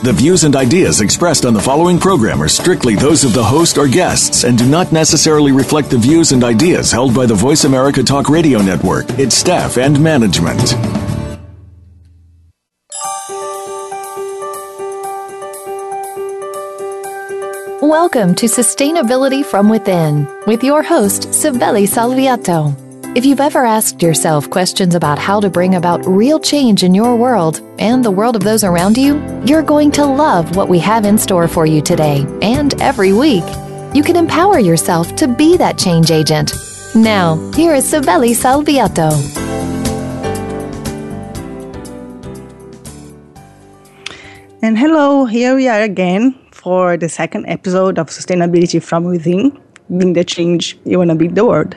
The views and ideas expressed on the following program are strictly those of the host or guests and do not necessarily reflect the views and ideas held by the Voice America Talk Radio Network, its staff, and management. Welcome to Sustainability from Within with your host, Cibele Salviatto. If you've ever asked yourself questions about how to bring about real change in your world and the world of those around you, you're going to love what we have in store for you today and every week. You can empower yourself to be that change agent. Now, here is Cibele Salviatto. And hello, here we are again for the second episode of Sustainability from Within, being the change you want to be the world.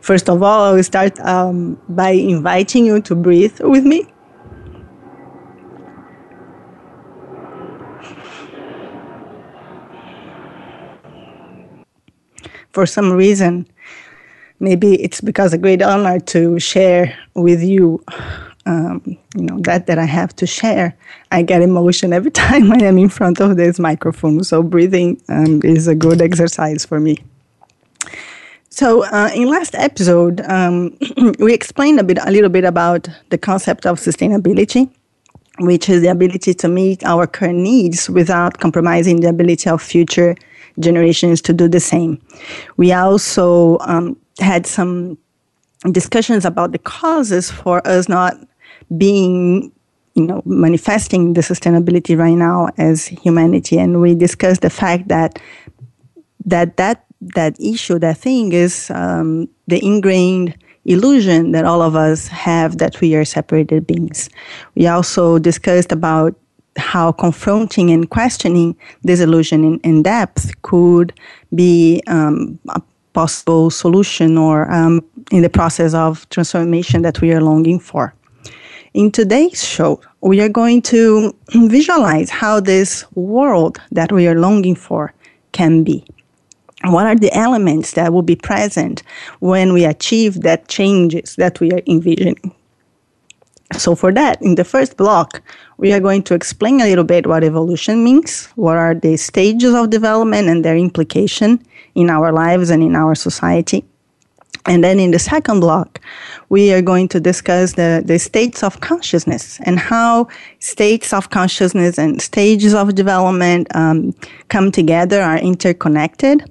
First of all, I will start um, by inviting you to breathe with me. For some reason, maybe it's because a great honor to share with you um, you know that that I have to share. I get emotion every time I am in front of this microphone. So breathing um, is a good exercise for me. So, uh, in last episode, um, we explained a bit, a little bit about the concept of sustainability, which is the ability to meet our current needs without compromising the ability of future generations to do the same. We also um, had some discussions about the causes for us not being you know manifesting the sustainability right now as humanity and we discussed the fact that that that that issue, that thing is um, the ingrained illusion that all of us have that we are separated beings. We also discussed about how confronting and questioning this illusion in, in depth could be um, a possible solution or um, in the process of transformation that we are longing for. In today's show, we are going to visualize how this world that we are longing for can be what are the elements that will be present when we achieve that changes that we are envisioning? So for that in the first block we are going to explain a little bit what evolution means what are the stages of development and their implication in our lives and in our society. And then in the second block, we are going to discuss the, the states of consciousness and how states of consciousness and stages of development um, come together, are interconnected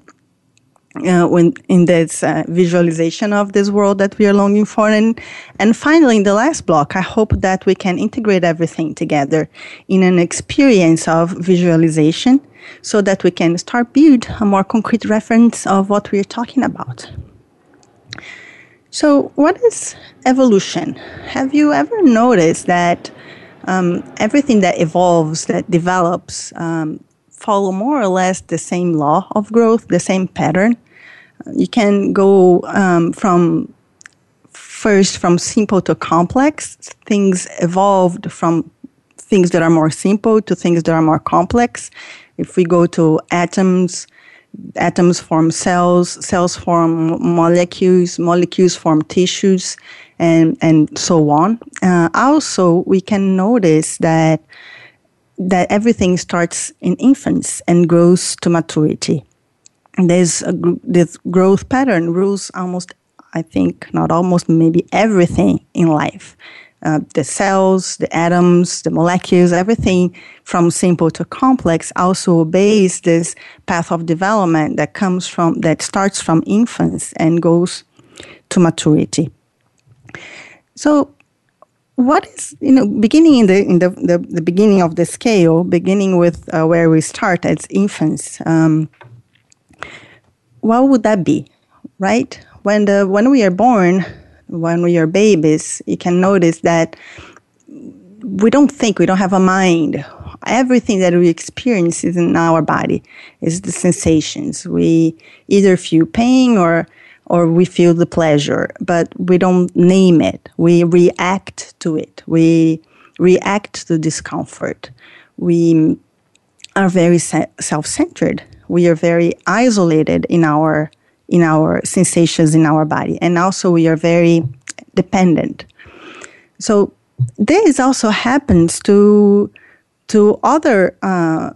uh, when in this uh, visualization of this world that we are longing for. And and finally in the last block i hope that we can integrate everything together in an experience of visualization so that we can start build a more concrete reference of what we are talking about. So what is evolution? Have you ever noticed that um, everything that evolves that develops um, follow more or less the same law of growth, the same pattern you can go um, from first from simple to complex. Things evolved from things that are more simple to things that are more complex. If we go to atoms, atoms form cells, cells form molecules, molecules form tissues, and and so on. Uh, also, we can notice that that everything starts in infants and grows to maturity there's a, this growth pattern rules almost i think not almost maybe everything in life. Uh, the cells the atoms the molecules everything from simple to complex also obeys this path of development that comes from that starts from infants and goes to maturity. So what is you know beginning in the in the, the, the beginning of the scale beginning with uh, where we start as infants um, what would that be, right? When the when we are born, when we are babies, you can notice that we don't think, we don't have a mind. Everything that we experience is in our body, is the sensations. We either feel pain or or we feel the pleasure, but we don't name it. We react to it. We react to discomfort. We are very self-centered. We are very isolated in our in our sensations in our body, and also we are very dependent. So this also happens to to other uh,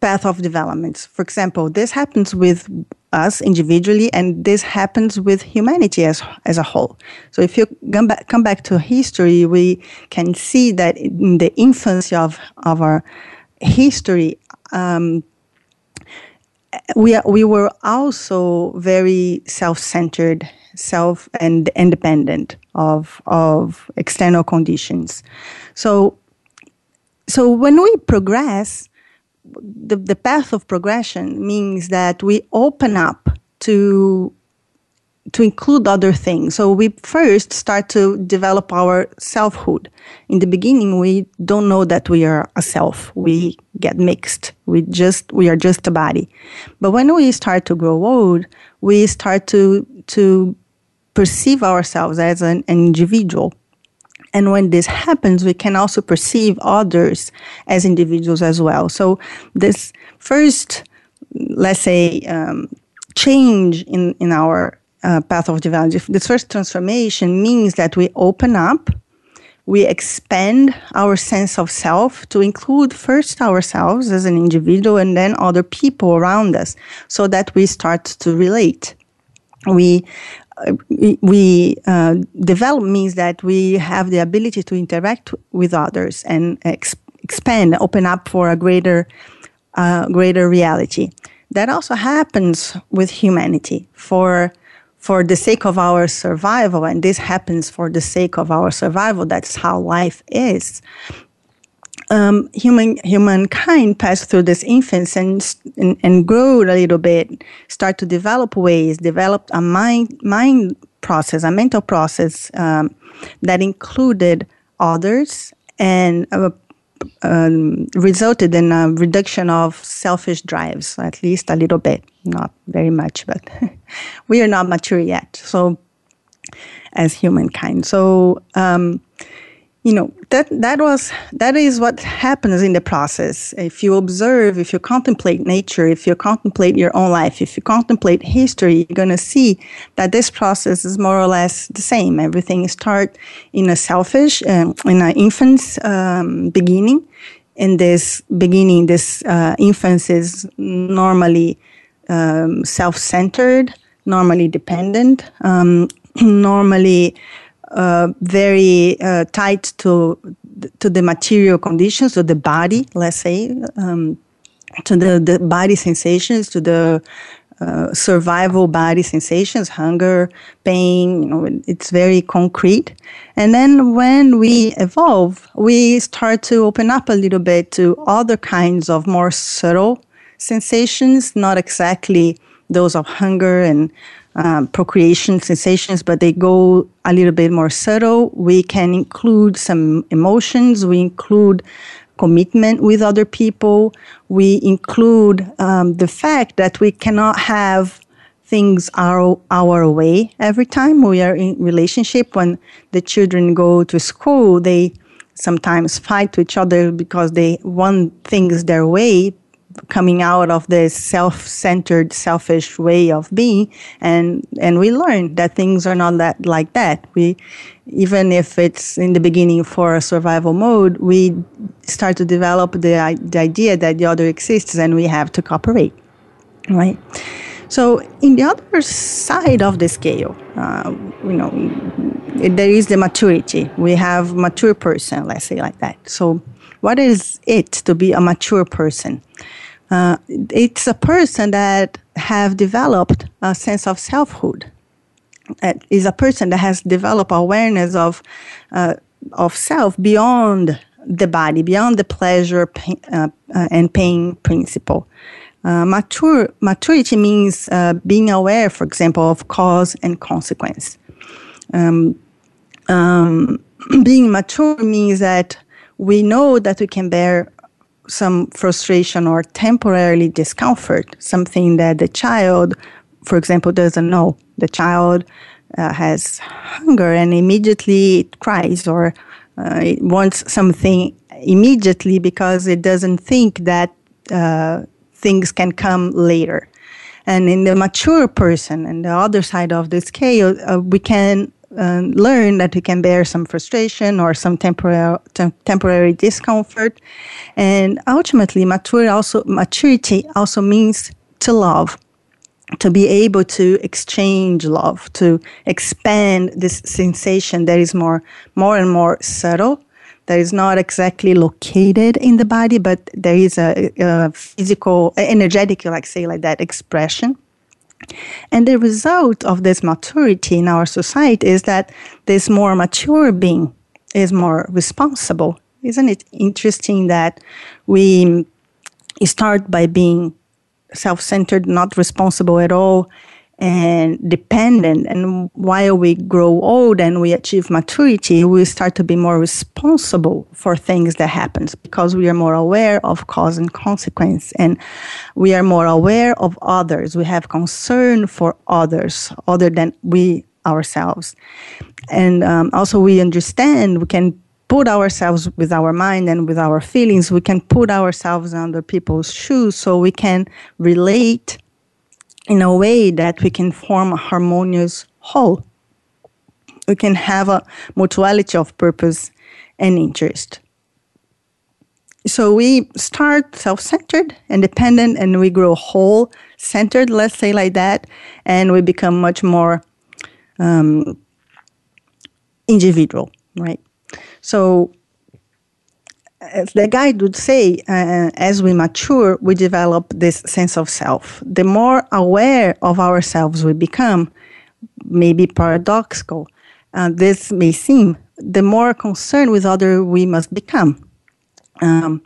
path of developments. For example, this happens with us individually, and this happens with humanity as as a whole. So, if you come back, come back to history, we can see that in the infancy of of our history. Um, we, we were also very self-centered self and independent of of external conditions. So so when we progress, the, the path of progression means that we open up to to include other things. So we first start to develop our selfhood. In the beginning, we don't know that we are a self. We get mixed. We just we are just a body. But when we start to grow old, we start to to perceive ourselves as an, an individual. And when this happens, we can also perceive others as individuals as well. So, this first, let's say, um, change in, in our uh, path of development, this first transformation means that we open up, we expand our sense of self to include first ourselves as an individual and then other people around us so that we start to relate. We we uh, develop means that we have the ability to interact with others and ex- expand, open up for a greater, uh, greater reality. That also happens with humanity for for the sake of our survival, and this happens for the sake of our survival. That's how life is um, human humankind passed through this infance and, and, and grew a little bit, start to develop ways, developed a mind mind process, a mental process um, that included others and uh, um, resulted in a reduction of selfish drives, at least a little bit, not very much, but we are not mature yet. So, as humankind, so um, you know that that was that is what happens in the process. If you observe if you contemplate nature if you contemplate your own life if you contemplate history you're going to see that this process is more or less the same. Everything starts in a selfish um, in an infant's um, beginning. In this beginning this uh, infant is normally um, self-centered normally dependent um, normally uh, very uh, tied to to the material conditions, to the body, let's say, um, to the, the body sensations, to the uh, survival body sensations, hunger, pain, you know, it's very concrete. And then when we evolve, we start to open up a little bit to other kinds of more subtle sensations, not exactly those of hunger and um, procreation sensations, but they go a little bit more subtle. We can include some emotions. We include commitment with other people. We include um, the fact that we cannot have things our our way every time we are in relationship. When the children go to school, they sometimes fight to each other because they want things their way, coming out of this self-centered, selfish way of being, and and we learn that things are not that like that. We, even if it's in the beginning for a survival mode, we start to develop the the idea that the other exists and we have to cooperate, right? So, in the other side of the scale, uh, you know, there is the maturity. We have mature person, let's say like that. So, what is it to be a mature person? Uh, it's a person that have developed a sense of selfhood. It is a person that has developed awareness of uh, of self beyond the body, beyond the pleasure pain, uh, uh and pain principle. Uh, mature maturity means uh, being aware, for example, of cause and consequence. Um, um, being mature means that we know that we can bear some frustration or temporarily discomfort, something that the child for example, doesn't know. The child uh, has hunger and immediately it cries or uh, it wants something immediately because it doesn't think that uh, things can come later. And in the mature person, and the other side of the scale, uh, we can uh, learn that we can bear some frustration or some temporary temporary discomfort, and ultimately, mature also maturity also means to love, to be able to exchange love, to expand this sensation that is more more and more subtle that is not exactly located in the body, but there is a, a physical, energetic, like say like that, expression. And the result of this maturity in our society is that this more mature being is more responsible. Isn't it interesting that we start by being self centered, not responsible at all, and dependent. And while we grow old and we achieve maturity, we start to be more responsible for things that happens because we are more aware of cause and consequence, and we are more aware of others. We have concern for others other than we ourselves, and um, also we understand we can put ourselves with our mind and with our feelings. We can put ourselves under people's shoes, so we can relate in a way that we can form a harmonious whole. We can have a mutuality of purpose and interest. So we start self centered, independent, and we grow whole centered, let's say like that, and we become much more um, individual, right? So as the guide would say, uh, as we mature, we develop this sense of self. The more aware of ourselves we become, maybe paradoxical, uh, this may seem, the more concerned with other we must become. Um,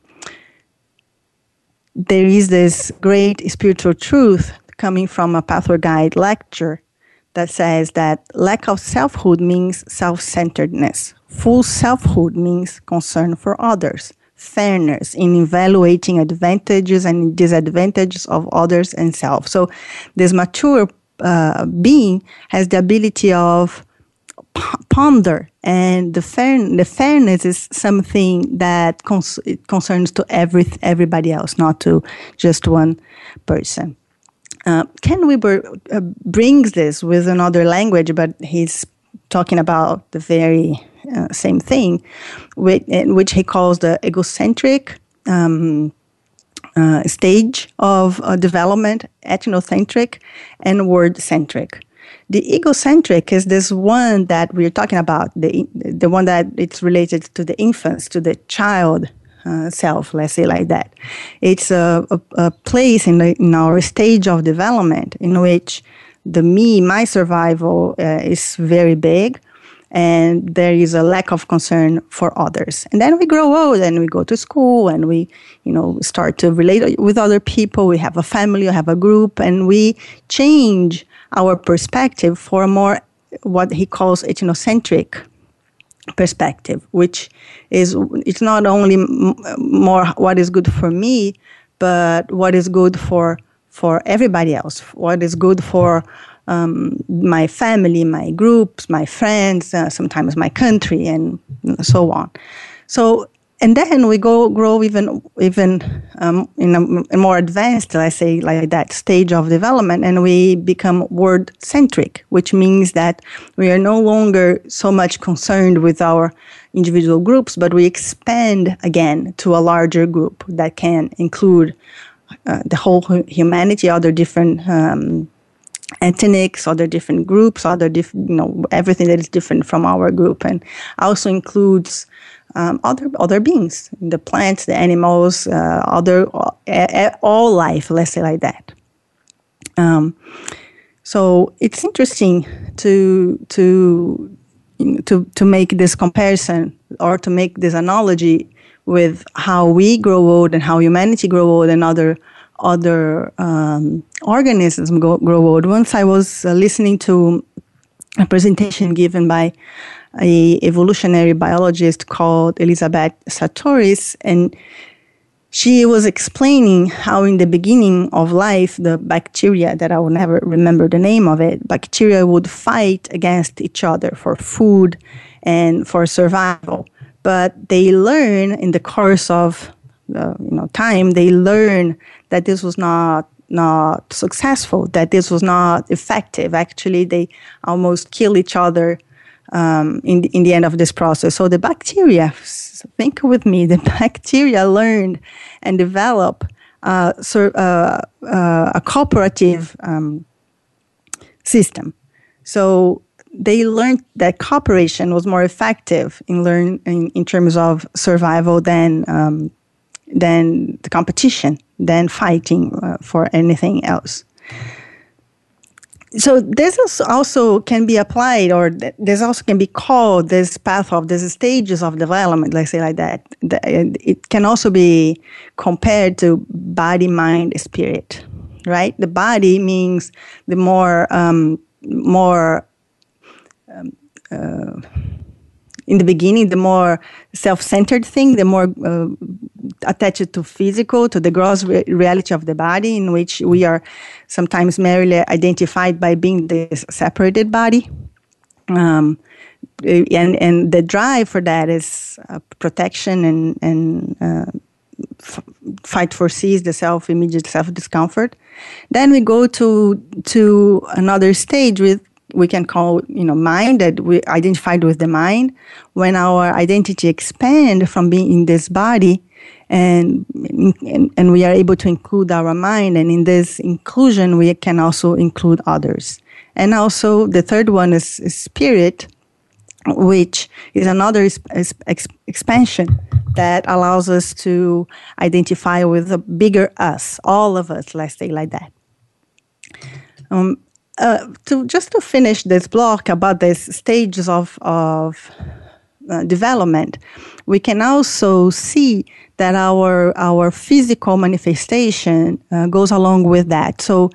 there is this great spiritual truth coming from a Pathwork Guide lecture that says that lack of selfhood means self centeredness. Full selfhood means concern for others, fairness in evaluating advantages and disadvantages of others and self. So, this mature uh, being has the ability of ponder and the fair the fairness is something that cons- concerns to every everybody else not to just one person uh, Ken Wilber uh, brings this with another language, but he's talking about the very uh, same thing, which, which, he calls the egocentric um, uh, stage of uh, development, ethnocentric, and world-centric. The egocentric is this one that we're talking about, the, the one that it's related to the infants, to the child, self, let's say like that. It's a, a, a place in, the, in our stage of development in which the me, my survival uh, is very big and there is a lack of concern for others. And then we grow old and we go to school and we, you know, start to relate with other people. We have a family, we have a group, and we change our perspective for a more what he calls ethnocentric perspective, which is it's not only m- more what is good for me, but what is good for for everybody else. What is good for um, my family, my groups, my friends, uh, sometimes my country, and so on. So and then we go grow even even um, in a, more advanced, I say like that stage of development, and we become world centric, which means that we are no longer so much concerned with our individual groups, but we expand again to a larger group that can include uh, the whole humanity, other different. Um, ethnics, other different groups, other different, you know, everything that is different from our group, and also includes um, other other beings, the plants, the animals, uh, other all life. Let's say like that. Um, so it's interesting to to to to make this comparison or to make this analogy with how we grow old and how humanity grow old and other other um, organisms grow, grow old. Once I was uh, listening to a presentation given by a evolutionary biologist called Elizabeth Sahtouris, and she was explaining how in the beginning of life the bacteria that i will never remember the name of it bacteria would fight against each other for food and for survival. But they learn in the course of uh, you know time they learn that this was not not successful that this was not effective. Actually they almost kill each other um, in, the, in the end of this process. So the bacteria, think with me, the bacteria learned and develop uh, so, uh, uh, a cooperative um, system. So they learned that cooperation was more effective in learn in, in terms of survival than um, than the competition, than fighting uh, for anything else so this also can be applied or this also can be called this path of these stages of development let's say like that. It can also be compared to body mind spirit right? The body means the more um, more um, uh, in the beginning, the more self-centered thing, the more uh, attached to physical, to the gross re- reality of the body, in which we are sometimes merely identified by being this separated body. Um, and and the drive for that is uh, protection and and uh, f- fight for cease the self immediate self discomfort. Then we go to to another stage with we can call you know mind that we identified with the mind. When our identity expand from being in this body and, and, and we are able to include our mind and in this inclusion we can also include others. And also the third one is, is spirit which is another ex- expansion that allows us to identify with a bigger us all of us let's say like that. Um, uh, to just to finish this block about the stages of of uh, development, we can also see that our our physical manifestation uh, goes along with that. So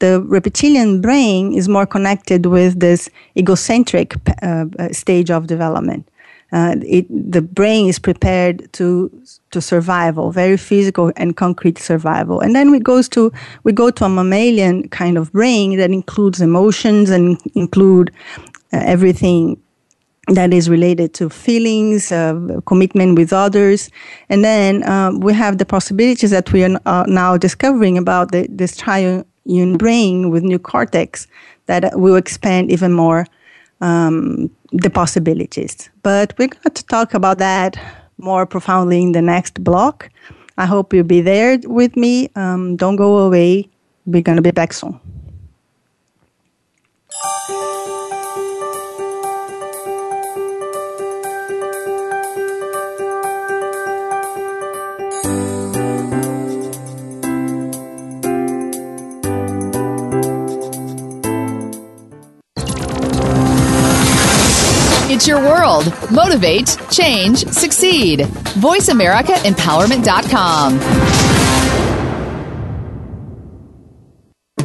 the reptilian brain is more connected with this egocentric uh, stage of development uh, it, the brain is prepared to to survival, very physical and concrete survival. And then we goes to we go to a mammalian kind of brain that includes emotions and include uh, everything that is related to feelings, uh, commitment with others, and then um, we have the possibilities that we are uh, now discovering about the, this triune brain with neocortex that will expand even more um, the possibilities. But we're going to talk about that more profoundly in the next block. I hope you'll be there with me. Um, don't go away. We're going to be back soon. It's your world. Motivate, change, succeed. VoiceAmericaEmpowerment.com.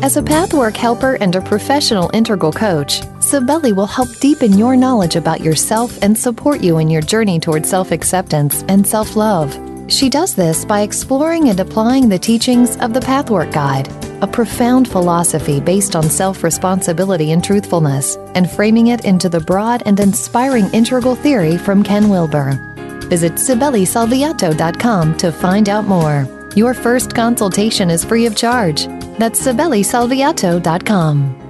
As a pathwork helper and a professional integral coach, Cibele will help deepen your knowledge about yourself and support you in your journey toward self acceptance and self love. She does this by exploring and applying the teachings of the Pathwork Guide a profound philosophy based on self responsibility and truthfulness, and framing it into the broad and inspiring integral theory from Ken Wilber. Visit CibeleSalviatto.com to find out more. Your first consultation is free of charge. That's CibeleSalviatto.com.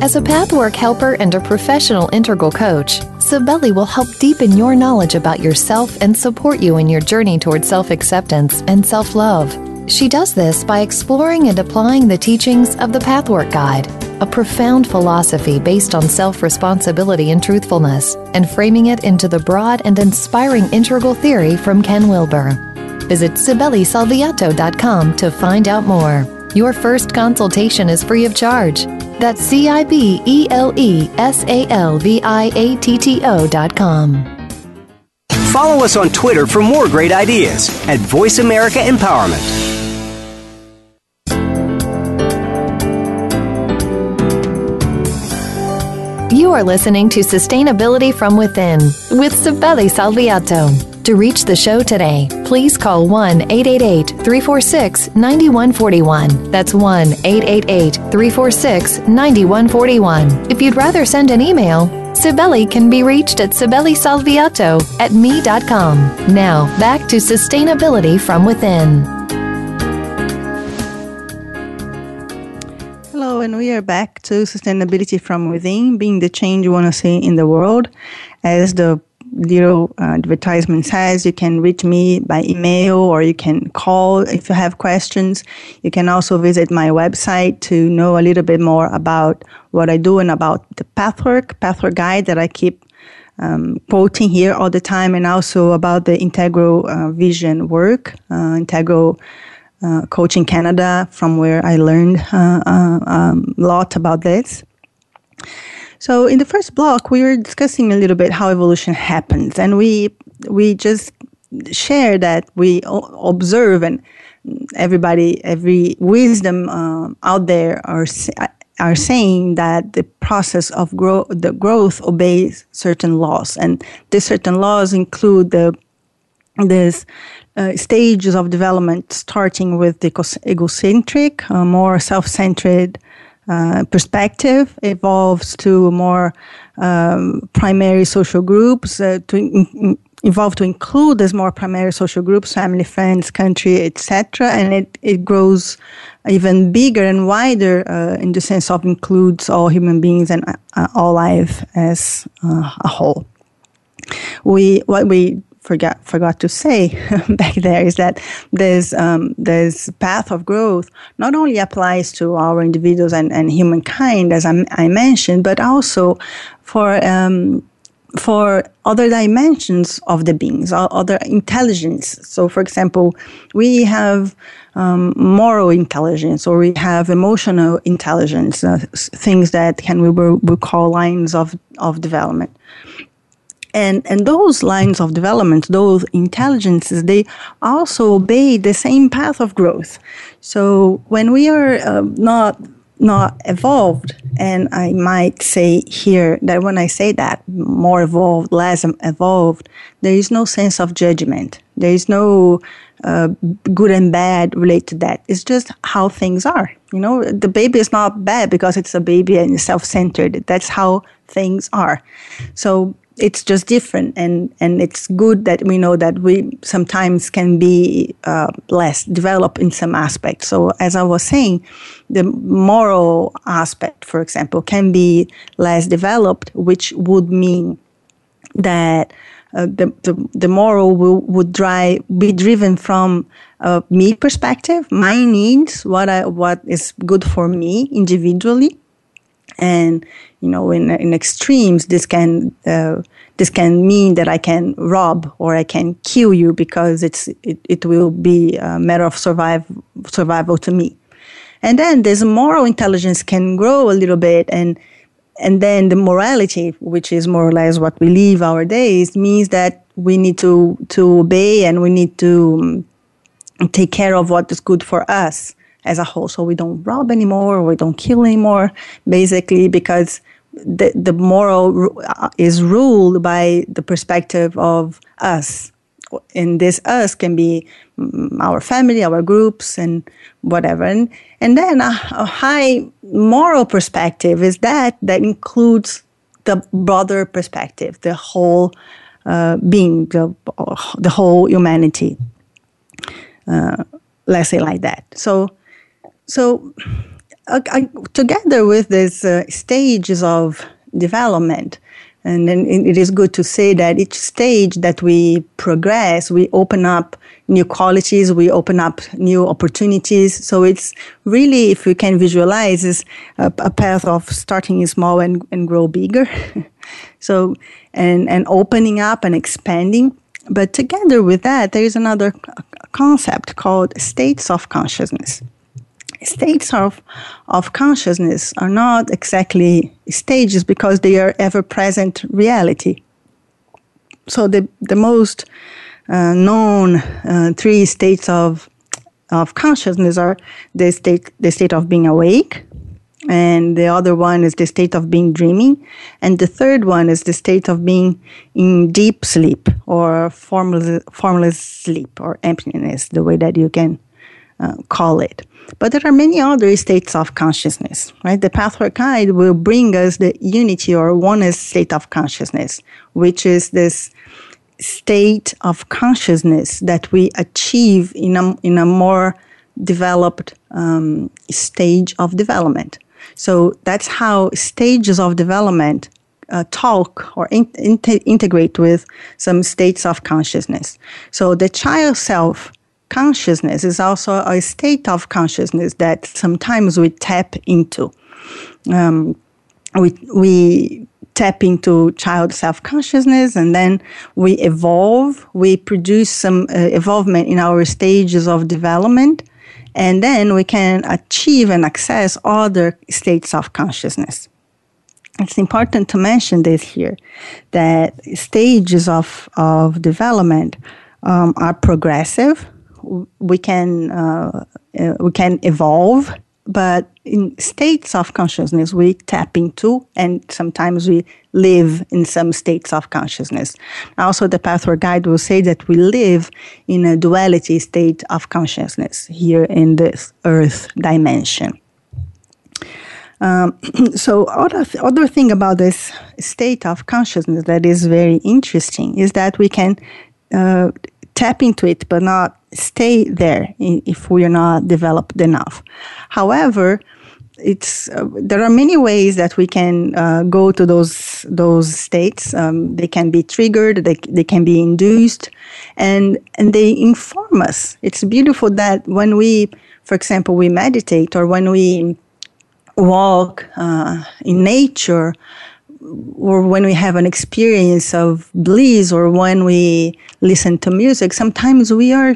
As a pathwork helper and a professional integral coach, Cibele will help deepen your knowledge about yourself and support you in your journey toward self acceptance and self love. She does this by exploring and applying the teachings of the Pathwork Guide, a profound philosophy based on self responsibility and truthfulness, and framing it into the broad and inspiring integral theory from Ken Wilber. Visit CibeleSalviatto.com to find out more. Your first consultation is free of charge. That's C I B E L E S A L V I A T T O dot com. Follow us on Twitter for more great ideas at Voice America Empowerment. You are listening to Sustainability from Within with Cibele Salviatto. To reach the show today, please call 1 888 346 9141. That's 1 888 346 9141. If you'd rather send an email, Cibele can be reached at cibelesalviatto at me.com. Now, back to sustainability from within. Hello, and we are back to sustainability from within, being the change you want to see in the world. As the little uh, advertisement says, you can reach me by email or you can call if you have questions. You can also visit my website to know a little bit more about what I do and about the pathwork, pathwork guide that I keep um, quoting here all the time, and also about the integral uh, vision work, uh, integral. Uh, coaching Canada, from where I learned uh, uh, um, a lot about this. So in the first block, we were discussing a little bit how evolution happens, and we we just share that we observe and everybody, every wisdom uh, out there are are saying that the process of grow, the growth obeys certain laws, and these certain laws include the this uh, stages of development, starting with the egocentric, uh, more self-centered uh, perspective evolves to more um, primary social groups uh, to in, evolve to include as more primary social groups, family, friends, country, etc. And it, it grows even bigger and wider uh, in the sense of includes all human beings and uh, all life as uh, a whole. We what we forgot forgot to say back there is that this um, this path of growth not only applies to our individuals and, and humankind as I, I mentioned, but also for um, for other dimensions of the beings, other intelligence. So, for example, we have um, moral intelligence or we have emotional intelligence, uh, things that can we will call lines of, of development and and those lines of development those intelligences they also obey the same path of growth. So when we are uh, not not evolved and i might say here that when i say that more evolved less evolved there is no sense of judgment. There is no uh, good and bad related to that. It's just how things are. You know the baby is not bad because it's a baby and self-centered. That's how things are. So it's just different and and it's good that we know that we sometimes can be uh, less developed in some aspects. So as i was saying the moral aspect for example can be less developed which would mean that uh, the, the, the moral will, would drive, be driven from a me perspective, my needs, what I, what is good for me individually, and you know in, in extremes this can uh, this can mean that I can rob or I can kill you because it's it, it will be a matter of survive, survival to me. And then this moral intelligence can grow a little bit and and then the morality which is more or less what we live our days means that we need to to obey and we need to um, take care of what is good for us as a whole. So we don't rob anymore, we don't kill anymore, basically because the, the moral uh, is ruled by the perspective of us. And this us can be mm, our family, our groups, and whatever. And, and then a, a high moral perspective is that that includes the broader perspective, the whole uh, being, the, the whole humanity. Uh, let's say like that. So so, I, together with these uh, stages of development, and then it is good to say that each stage that we progress, we open up new qualities, we open up new opportunities. So it's really, if we can visualize, is a, a path of starting small and, and grow bigger. so, and, and opening up and expanding. But together with that, there is another concept called states of consciousness states of, of consciousness are not exactly stages because they are ever present reality. So the, the most uh, known uh, three states of, of consciousness are the state, the state of being awake, and the other one is the state of being dreaming, and the third one is the state of being in deep sleep or formless, formless sleep or emptiness, the way that you can uh, call it. But there are many other states of consciousness, right? The pathwork guide will bring us the unity or oneness state of consciousness, which is this state of consciousness that we achieve in a, in a more developed um, stage of development. So that's how stages of development uh, talk or in, in, integrate with some states of consciousness. So the child self consciousness is also a state of consciousness that sometimes we tap into. Um, we, we tap into child self consciousness and then we evolve, we produce some uh, evolvement in our stages of development, and then we can achieve and access other states of consciousness. It's important to mention this here that stages of, of development um, are progressive we can uh, uh, we can evolve but in states of consciousness we tap into and sometimes we live in some states of consciousness. Also the pathwork guide will say that we live in a duality state of consciousness here in this earth dimension. Um, so other, th- other thing about this state of consciousness that is very interesting is that we can uh, tap into it but not stay there if we are not developed enough. However, it's uh, there are many ways that we can uh, go to those those states. Um, they can be triggered. They they can be induced, and and they inform us. It's beautiful that when we, for example, we meditate or when we walk uh, in nature, or when we have an experience of bliss or when we listen to music, sometimes we are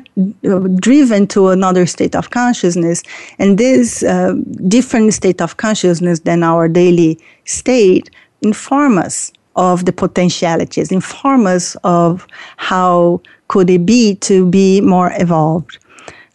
uh, driven to another state of consciousness. And this uh, different state of consciousness than our daily state inform us of the potentialities, inform us of how could it be to be more evolved.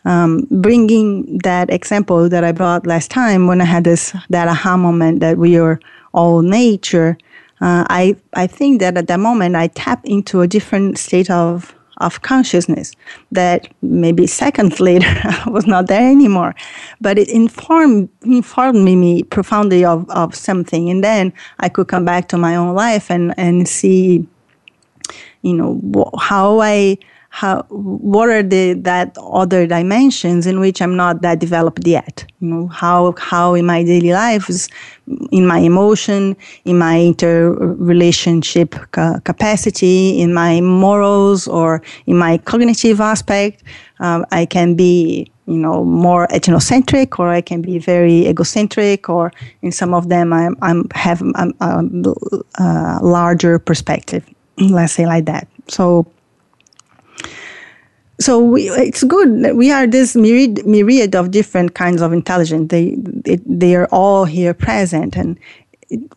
Um, bringing that example that I brought last time when I had this that aha moment that we are all nature, uh, I I think that at that moment I tap into a different state of of consciousness that maybe seconds later was not there anymore. But it informed informed me profoundly of, of something, and then I could come back to my own life and and see, you know, how I how what are the that other dimensions in which I'm not that developed yet? You know, how how in my daily lives, in my emotion, in my interrelationship ca- capacity, in my morals, or in my cognitive aspect, um, I can be you know more ethnocentric or I can be very egocentric or in some of them I'm, I'm have a, a larger perspective let's say like that so so we, it's good. We are this myriad, myriad of different kinds of intelligence. They, they, they are all here present. And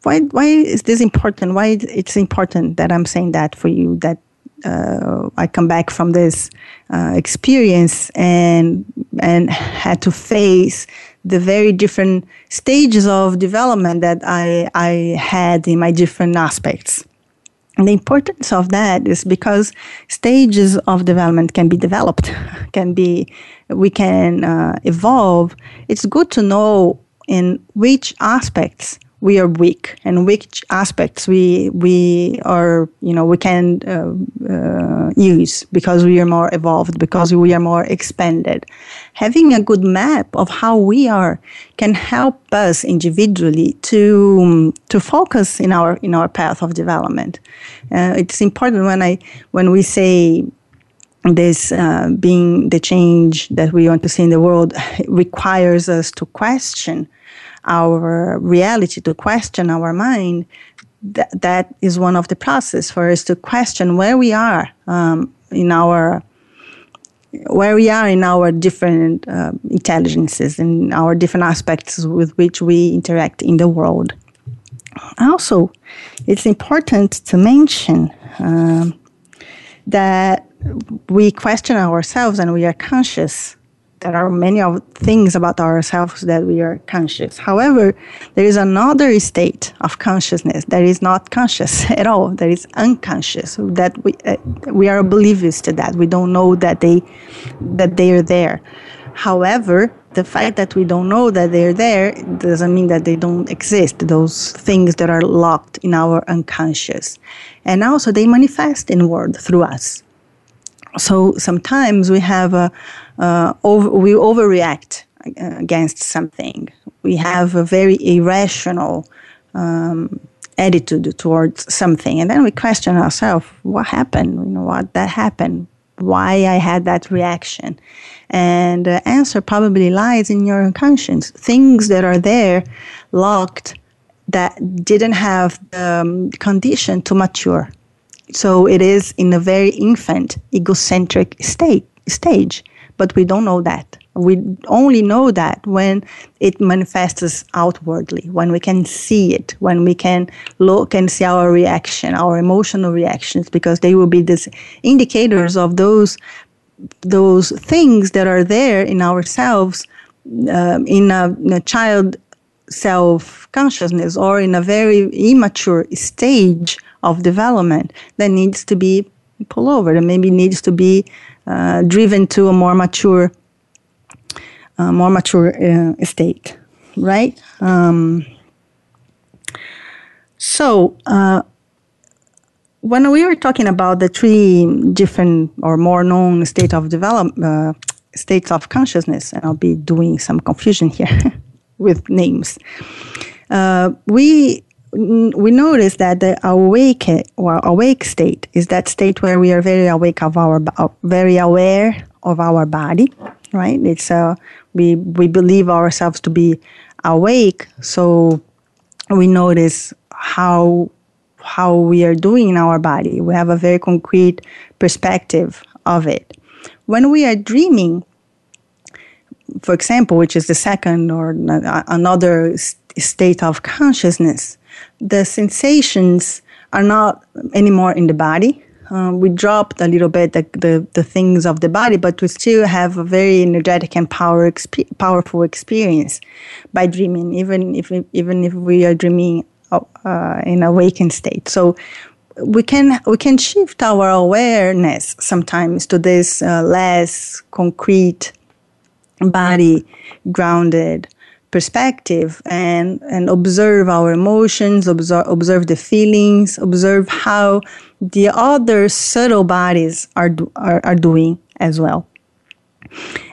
why, why is this important? Why it's important that I'm saying that for you, that uh, I come back from this uh, experience and, and had to face the very different stages of development that I, I had in my different aspects. And the importance of that is because stages of development can be developed, can be, we can uh, evolve. It's good to know in which aspects we are weak and which aspects we we are you know we can uh, uh, use because we are more evolved because we are more expanded. Having a good map of how we are can help us individually to to focus in our in our path of development. Uh, it's important when i when we say this uh, being the change that we want to see in the world requires us to question our reality, to question our mind, that, that is one of the process for us to question where we are um, in our where we are in our different uh, intelligences and our different aspects with which we interact in the world. Also, it's important to mention um, that we question ourselves and we are conscious there are many of things about ourselves that we are conscious. However, there is another state of consciousness that is not conscious at all. That is unconscious. That we uh, we are oblivious to that. We don't know that they that they are there. However, the fact that we don't know that they're there doesn't mean that they don't exist. Those things that are locked in our unconscious, and also they manifest in inward through us. So sometimes we have a uh, over, we overreact against something. We have a very irrational um, attitude towards something, and then we question ourselves: What happened? You know, what that happened? Why I had that reaction? And the answer probably lies in your unconscious. Things that are there, locked, that didn't have the um, condition to mature. So it is in a very infant, egocentric state stage but we don't know that. We only know that when it manifests outwardly, when we can see it, when we can look and see our reaction, our emotional reactions, because they will be these indicators of those those things that are there in ourselves um, in, a, in a child self consciousness or in a very immature stage of development that needs to be pulled over, that maybe needs to be uh, driven to a more mature, uh, more mature uh, state, right? Um, so uh, when we were talking about the three different or more known state of development, uh, states of consciousness, and I'll be doing some confusion here with names. Uh, we we notice that the awake or awake state is that state where we are very awake of our very aware of our body right? It's uh, we we believe ourselves to be awake. So we notice how how we are doing in our body. We have a very concrete perspective of it. When we are dreaming for example which is the second or another state of consciousness the sensations are not anymore in the body. Uh, we dropped a little bit the, the, the, things of the body, but we still have a very energetic and power exp- powerful experience by dreaming, even if even if we are dreaming uh, in awakened state. So we can we can shift our awareness sometimes to this uh, less concrete body grounded perspective and, and observe our emotions, observe, observe the feelings, observe how the other subtle bodies are, do, are, are doing as well.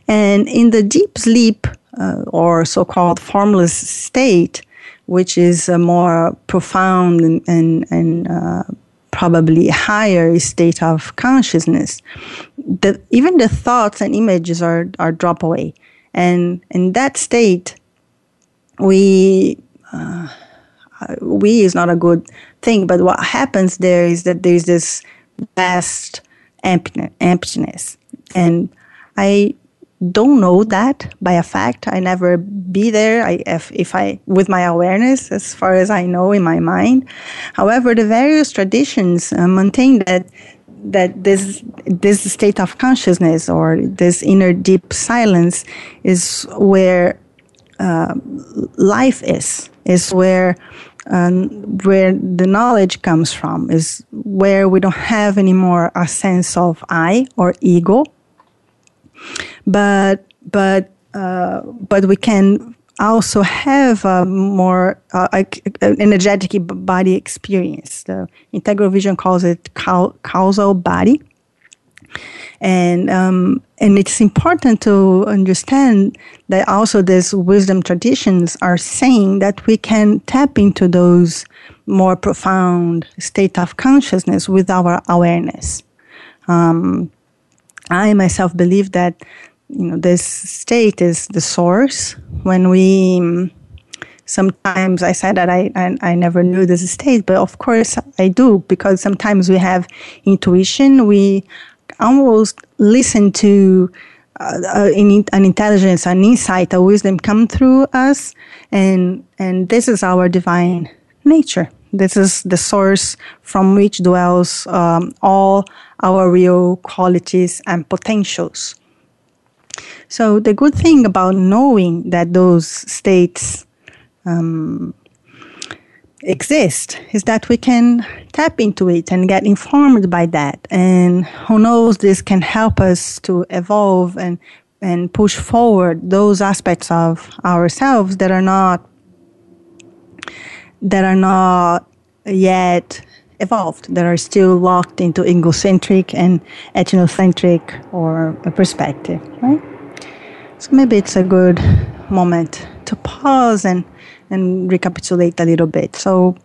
And in the deep sleep uh, or so called formless state, which is a more profound and, and, and uh, probably higher state of consciousness, the, even the thoughts and images are, are drop away. And in that state, we uh, we is not a good thing. But what happens there is that there's this vast emptiness, and I don't know that by a fact. I never be there. I if, if I with my awareness, as far as I know in my mind. However, the various traditions uh, maintain that that this this state of consciousness or this inner deep silence is where uh, life is, is where um, where the knowledge comes from, is where we don't have anymore a sense of I or ego, but but uh, but we can also have a more uh, energetic body experience. The integral vision calls it causal body and um, and it's important to understand that also these wisdom traditions are saying that we can tap into those more profound state of consciousness with our awareness. Um, I myself believe that you know this state is the source. When we sometimes I said that I, I, I never knew this state, but of course I do because sometimes we have intuition. We almost listen to uh, an, an intelligence, an insight, a wisdom come through us, and and this is our divine nature. This is the source from which dwells um, all our real qualities and potentials. So the good thing about knowing that those states um, exist is that we can tap into it and get informed by that. And who knows, this can help us to evolve and and push forward those aspects of ourselves that are not that are not yet evolved, that are still locked into egocentric and ethnocentric or a perspective, right? So maybe it's a good moment to pause and, and recapitulate a little bit. So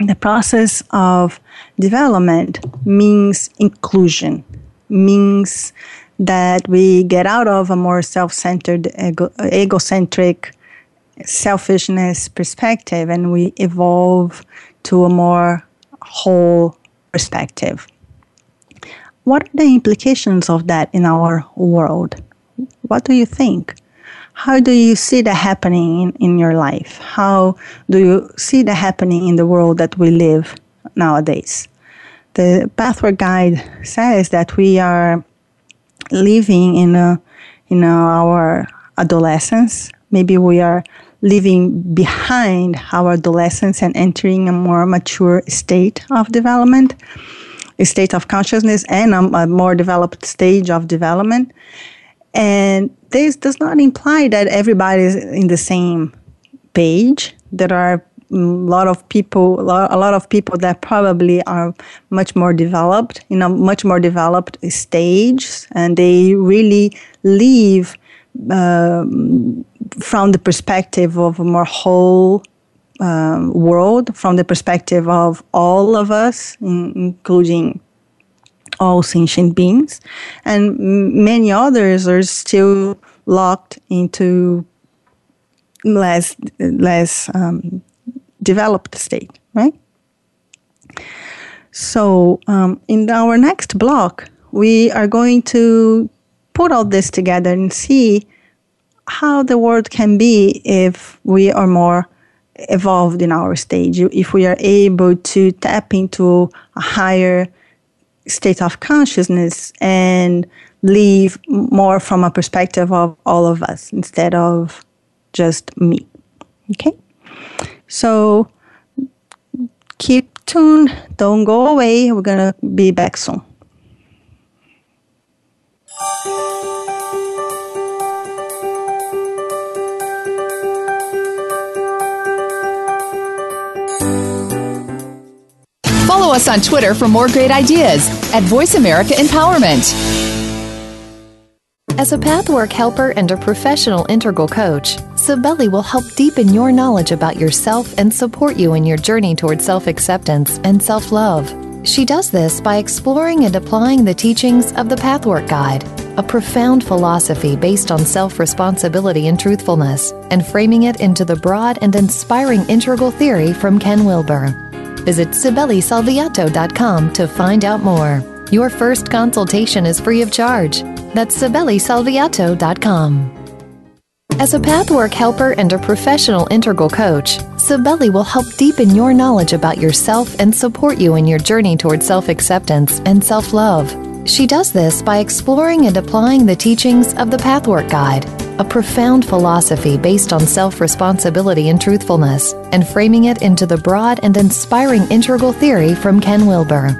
the process of development means inclusion, means that we get out of a more self-centered, ego- egocentric, selfishness perspective and we evolve to a more whole perspective. What are the implications of that in our world? What do you think? How do you see that happening in, in your life? How do you see that happening in the world that we live nowadays? The Pathwork Guide says that we are living in a, in our adolescence. Maybe we are living behind our adolescence and entering a more mature state of development, a state of consciousness, and a, a more developed stage of development. And this does not imply that everybody is in the same page. There are a lot of people, a lot of people that probably are much more developed, in a much more developed stage, and they really live um, from the perspective of a more whole um, world, from the perspective of all of us, including all sentient beings, and many others are still locked into less less um, developed state, right? So, um, in our next block, we are going to put all this together and see how the world can be if we are more evolved in our stage, if we are able to tap into a higher state of consciousness and live more from a perspective of all of us instead of just me. Okay? So keep tuned, don't go away. We're going to be back soon. Follow us on Twitter for more great ideas at Voice America Empowerment. As a pathwork helper and a professional integral coach, Cibele will help deepen your knowledge about yourself and support you in your journey toward self acceptance and self love. She does this by exploring and applying the teachings of the Pathwork Guide, a profound philosophy based on self responsibility and truthfulness, and framing it into the broad and inspiring integral theory from Ken Wilber. Visit CibeleSalviatto.com to find out more. Your first consultation is free of charge. That's CibeleSalviatto.com. As a pathwork helper and a professional integral coach, Cibele will help deepen your knowledge about yourself and support you in your journey toward self acceptance and self love. She does this by exploring and applying the teachings of the Pathwork Guide, a profound philosophy based on self responsibility and truthfulness, and framing it into the broad and inspiring integral theory from Ken Wilber.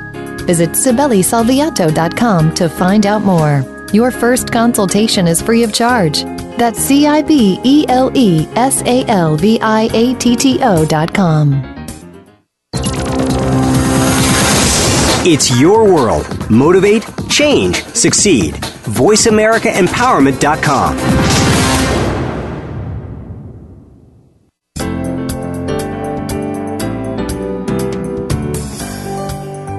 Visit CibeleSalviatto.com to find out more. Your first consultation is free of charge. That's C I B E L E S A L V I A T T O.com. It's your world. Motivate, change, succeed. VoiceAmericaEmpowerment.com.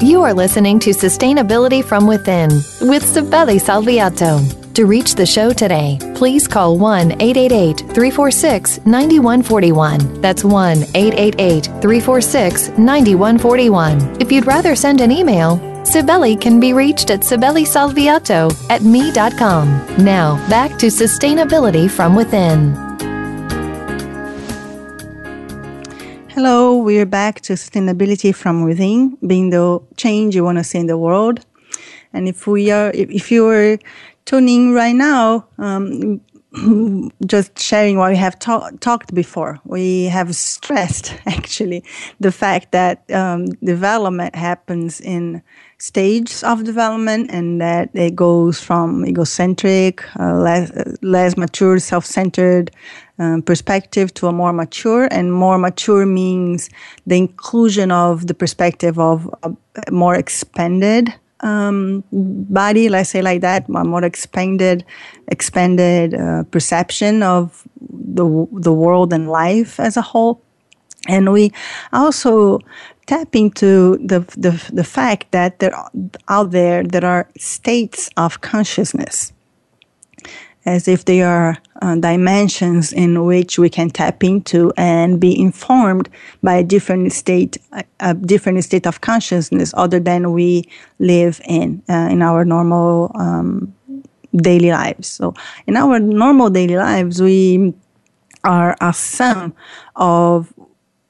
You are listening to Sustainability from Within with Cibele Salviatto. To reach the show today, please call 1 888 346 9141. That's 1 888 346 9141. If you'd rather send an email, Cibele can be reached at CibeleSalviatto at me.com. Now, back to Sustainability from Within. Hello, we're back to Sustainability from Within, being the change you want to see in the world. And if we are, if you are tuning right now, um, just sharing what we have ta- talked before. We have stressed actually the fact that um, development happens in stages of development and that it goes from egocentric, uh, less, less mature, self centered um, perspective to a more mature. And more mature means the inclusion of the perspective of a more expanded um, body, let's say like that, a more expanded, expanded uh, perception of the the world and life as a whole. And we also tap into the, the, the fact that there out there there are states of consciousness as if they are uh, dimensions in which we can tap into and be informed by a different state, a, different state of consciousness other than we live in uh, in our normal um, daily lives. So, in our normal daily lives, we are a sum of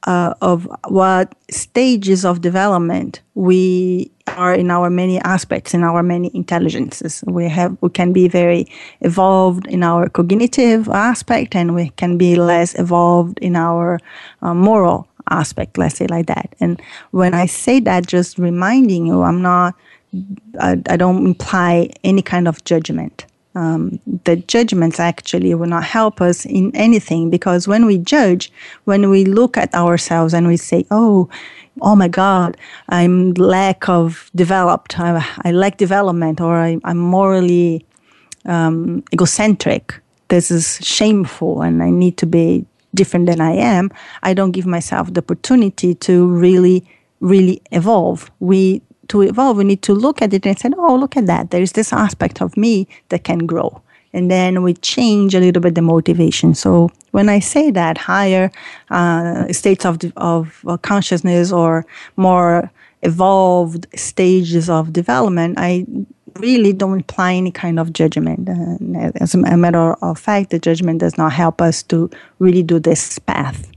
uh, of what stages of development we are in our many aspects in our many intelligences. We have we can be very evolved in our cognitive aspect and we can be less evolved in our uh, moral aspect let's say like that. And when i say that just reminding you i'm not I, I don't imply any kind of judgment um, the judgments actually will not help us in anything because when we judge, when we look at ourselves and we say, oh, oh my God, I'm lack of developed, I, I lack development, or I, am morally um, egocentric. This is shameful, and I need to be different than I am. I don't give myself the opportunity to really, really evolve. We to evolve, we need to look at it and say, oh, look at that. There is this aspect of me that can grow. And then we change a little bit the motivation. So when I say that higher uh, states of, of consciousness or more evolved stages of development, I really don't imply any kind of judgment. Uh, as a matter of fact, the judgment does not help us to really do this path.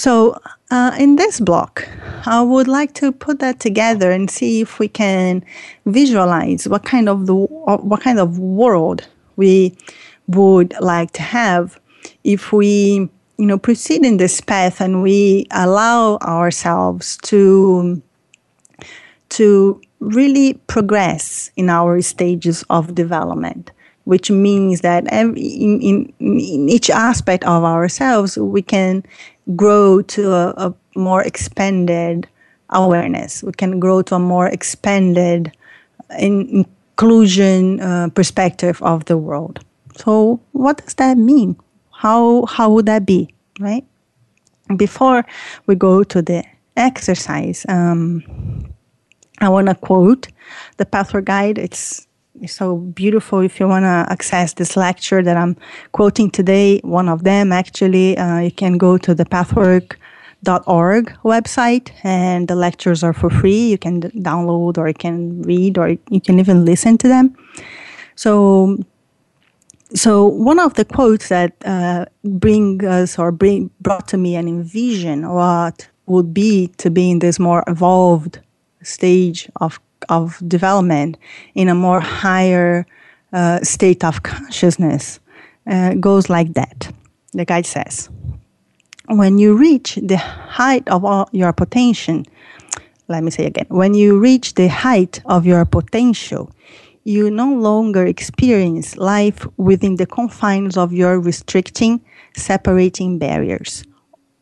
So uh, in this block, I would like to put that together and see if we can visualize what kind of the what kind of world we would like to have if we you know proceed in this path and we allow ourselves to to really progress in our stages of development which means that every, in, in, in each aspect of ourselves we can grow to a, a more expanded awareness. We can grow to a more expanded in, inclusion uh, perspective of the world. So, what does that mean? How how would that be, right? Before we go to the exercise, um, I want to quote the Pathwork Guide. It's so beautiful. If you want to access this lecture that I'm quoting today, one of them actually, uh, you can go to the pathwork.org website and the lectures are for free. You can download or you can read or you can even listen to them. So, so one of the quotes that uh, bring us or bring brought to me an envision what would be to be in this more evolved stage of of development in a more higher uh, state of consciousness uh, goes like that. The guide says, when you reach the height of your potential, let me say again, when you reach the height of your potential, you no longer experience life within the confines of your restricting, separating barriers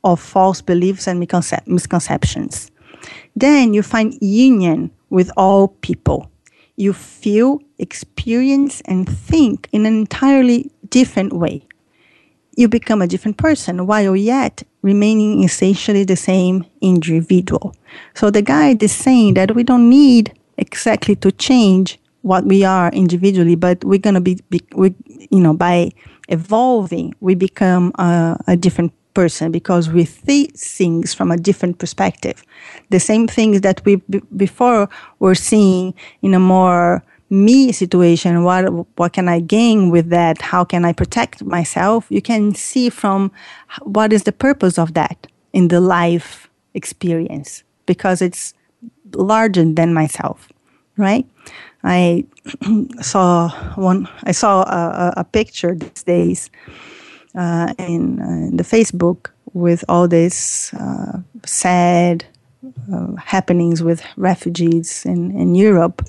of false beliefs and misconceptions. Then you find union with all people. You feel, experience, and think in an entirely different way. You become a different person while yet remaining essentially the same individual. So the guide is saying that we don't need exactly to change what we are individually, but we're going to be, be we, you know, by evolving, we become a, a different person because we see things from a different perspective. The same things that we b- before were seeing in a more me situation what what can i gain with that how can i protect myself you can see from what is the purpose of that in the life experience because it's larger than myself right I saw one. I saw a, a picture these days uh, in, uh, in, the Facebook with all these uh, sad uh, happenings with refugees in, in Europe,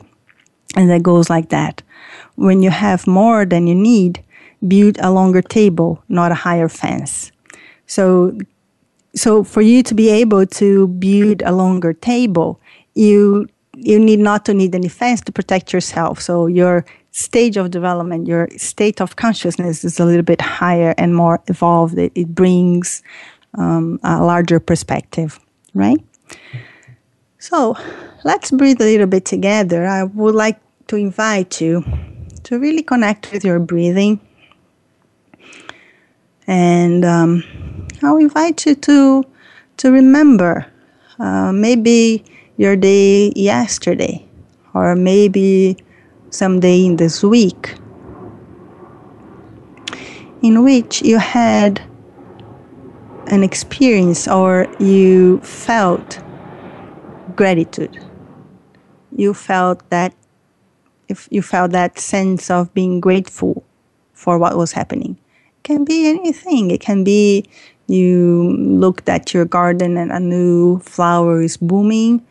and that goes like that. When you have more than you need, build a longer table, not a higher fence. So, so for you to be able to build a longer table, you you need not to need any fence to protect yourself. So your stage of development, your state of consciousness is a little bit higher and more evolved. It, it brings um, a larger perspective, right? So let's breathe a little bit together. I would like to invite you to really connect with your breathing. And um, I'll invite you to, to remember uh, maybe your day yesterday, or maybe someday in this week, in which you had an experience or you felt gratitude. You felt that if you felt that sense of being grateful for what was happening. It can be anything. It can be you looked at your garden and a new flower is booming.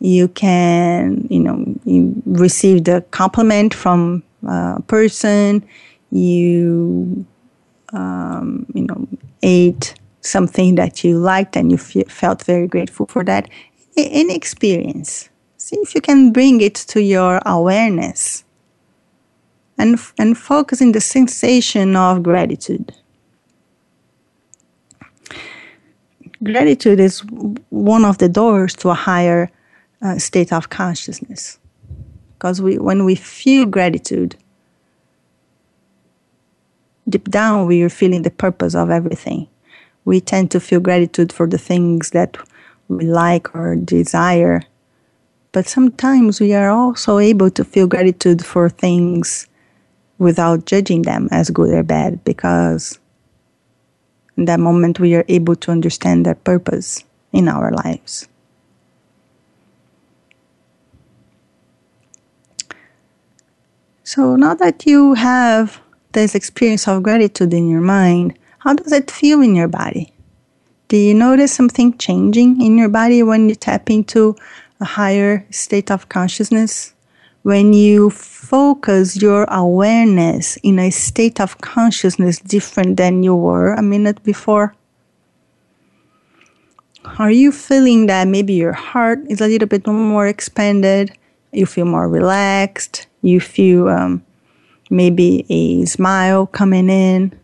You can, you know, you received a compliment from a person. You, um, you know, ate something that you liked and you f- felt very grateful for that. Any experience. See if you can bring it to your awareness and, and focus in the sensation of gratitude. gratitude is one of the doors to a higher uh, state of consciousness. Because we, when we feel gratitude, deep down we are feeling the purpose of everything. We tend to feel gratitude for the things that we like or desire. But sometimes we are also able to feel gratitude for things without judging them as good or bad because in that moment, we are able to understand their purpose in our lives. So now that you have this experience of gratitude in your mind, how does it feel in your body? Do you notice something changing in your body when you tap into a higher state of consciousness? when you focus your awareness in a state of consciousness different than you were a minute before? Are you feeling that maybe your heart is a little bit more expanded? You feel more relaxed? You feel um, maybe a smile coming in?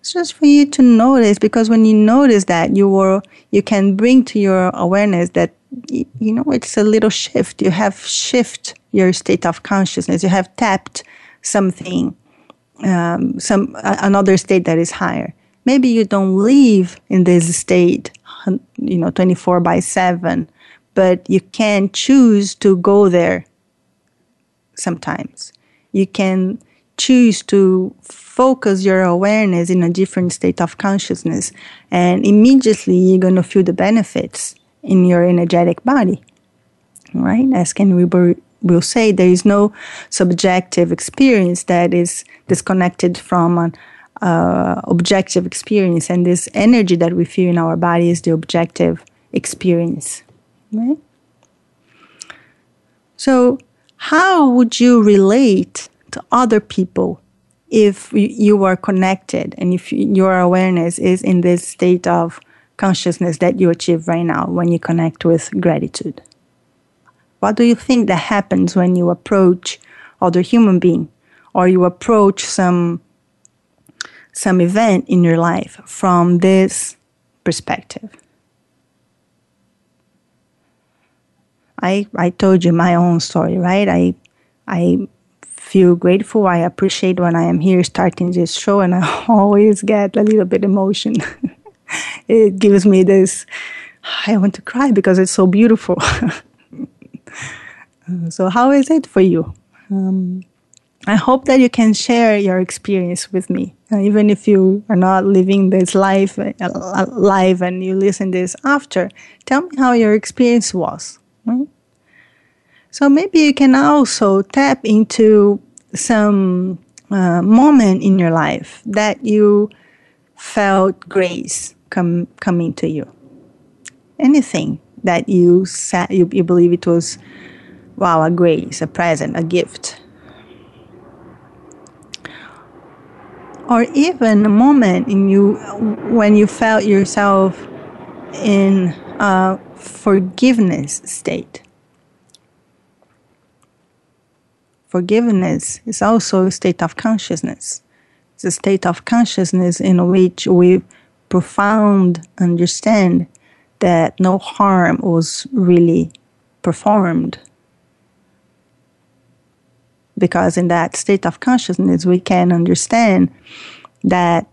It's just for you to notice because when you notice that, you will, you can bring to your awareness that you know it's a little shift. You have shift your state of consciousness. You have tapped something um, some another state that is higher. Maybe you don't live in this state you know 24 by 7 but you can choose to go there sometimes you can choose to focus your awareness in a different state of consciousness and immediately you're going to feel the benefits in your energetic body. Right? As Ken Wilber will say, there is no subjective experience that is disconnected from an uh, objective experience, and this energy that we feel in our body is the objective experience. Right? So, how would you relate to other people if you are connected and if your awareness is in this state of consciousness that you achieve right now when you connect with gratitude? What do you think that happens when you approach other human being or you approach some some event in your life from this perspective? I I told you my own story, right? I I feel grateful. I appreciate when I am here starting this show and I always get a little bit emotion. it gives me this I want to cry because it's so beautiful. so, how is it for you? Um, I hope that you can share your experience with me, uh, even if you are not living this life uh, live and you listen this after. Tell me how your experience was. So maybe you can also tap into some uh, moment in your life that you felt grace come coming to you. Anything that you sa- you, you believe it was wow a grace, a present, a gift. Or even a moment in you when you felt yourself in a forgiveness state. Forgiveness is also a state of consciousness. It's a state of consciousness in which we profound understand that no harm was really performed. Because in that state of consciousness, we can understand that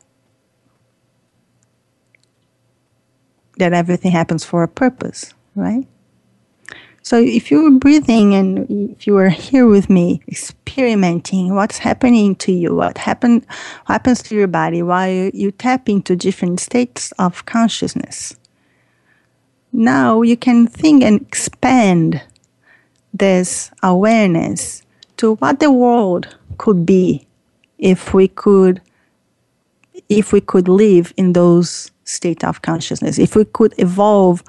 that everything happens for a purpose, right? So if you were breathing and if you were here with me, experimenting what's happening to you, what happen, happens to your body while you, you tap into different states of consciousness. Now you can think and expand this awareness to what the world could be if we could if we could live in those state of consciousness, if we could evolve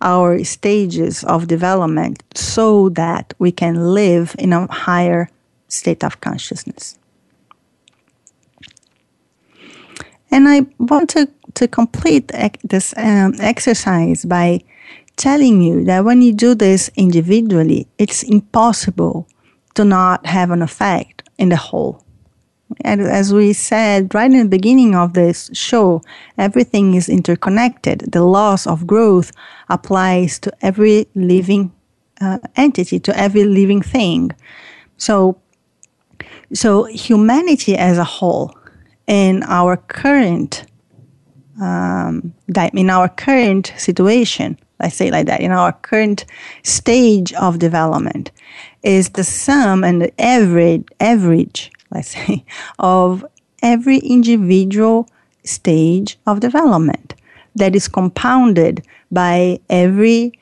our stages of development so that we can live in a higher state of consciousness. And I want to, to complete this um, exercise by telling you that when you do this individually, it's impossible to not have an effect in the whole. And as we said right in the beginning of this show, everything is interconnected. The laws of growth applies to every living uh, entity, to every living thing. So, so humanity as a whole, in our current, um, in our current situation, I say like that, in our current stage of development, is the sum and the average average let's say, of every individual stage of development that is compounded by every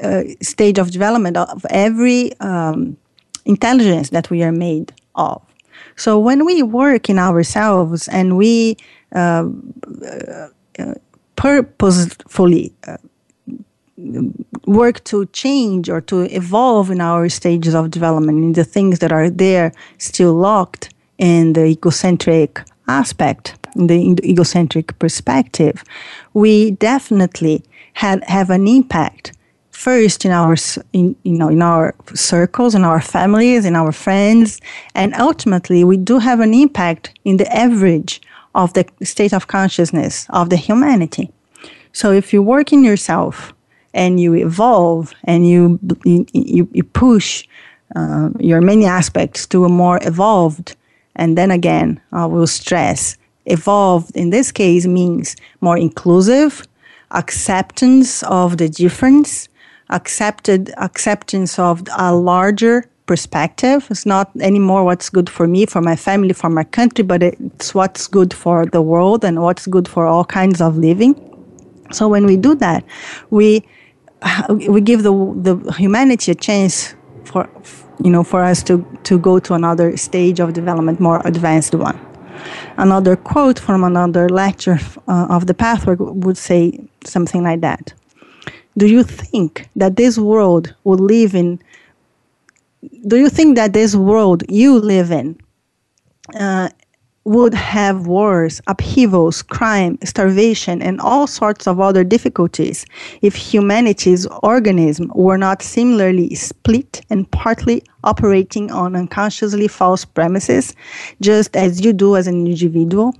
uh, stage of development of every um, intelligence that we are made of. So when we work in ourselves and we uh, uh, purposefully uh, work to change or to evolve in our stages of development in the things that are there still locked in the egocentric aspect, in the egocentric perspective, we definitely have an impact first in our in, you know in our circles in our families in our friends and ultimately we do have an impact in the average of the state of consciousness of the humanity. So if you work in yourself and you evolve and you you, you push uh, your many aspects to a more evolved and then again, I will stress evolved in this case means more inclusive, acceptance of the difference, accepted acceptance of a larger perspective. It's not anymore what's good for me, for my family, for my country, but it's what's good for the world and what's good for all kinds of living. So when we do that, we we give the the humanity a chance for you know, for us to, to go to another stage of development, more advanced one. Another quote from another lecture uh, of the pathwork would say something like that. Do you think that this world would live in, do you think that this world you live in uh, would have wars, upheavals, crime, starvation, and all sorts of other difficulties if humanity's organism were not similarly split and partly operating on unconsciously false premises, just as you do as an individual.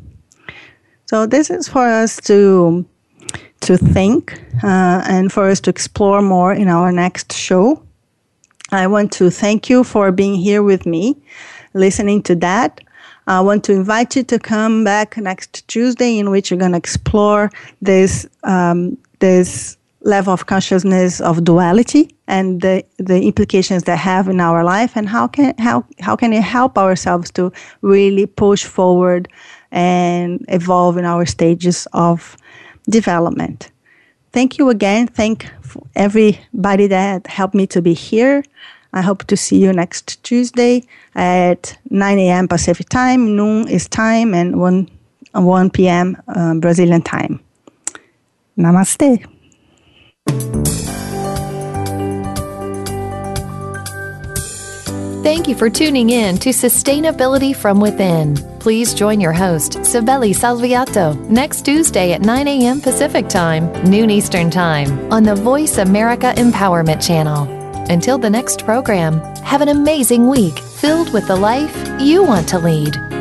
So this is for us to to think uh, and for us to explore more in our next show. I want to thank you for being here with me, listening to that. I want to invite you to come back next Tuesday, in which we're going to explore this um, this level of consciousness of duality and the, the implications that have in our life and how can how how can it help ourselves to really push forward and evolve in our stages of development. Thank you again. Thank everybody that helped me to be here. I hope to see you next Tuesday at 9 a.m. Pacific time, noon is time, and 1, 1 p.m. Uh, Brazilian time. Namaste. Thank you for tuning in to Sustainability from Within. Please join your host, Cibele Salviatto, next Tuesday at 9 a.m. Pacific Time, noon Eastern Time, on the Voice America Empowerment Channel. Until the next program, have an amazing week filled with the life you want to lead.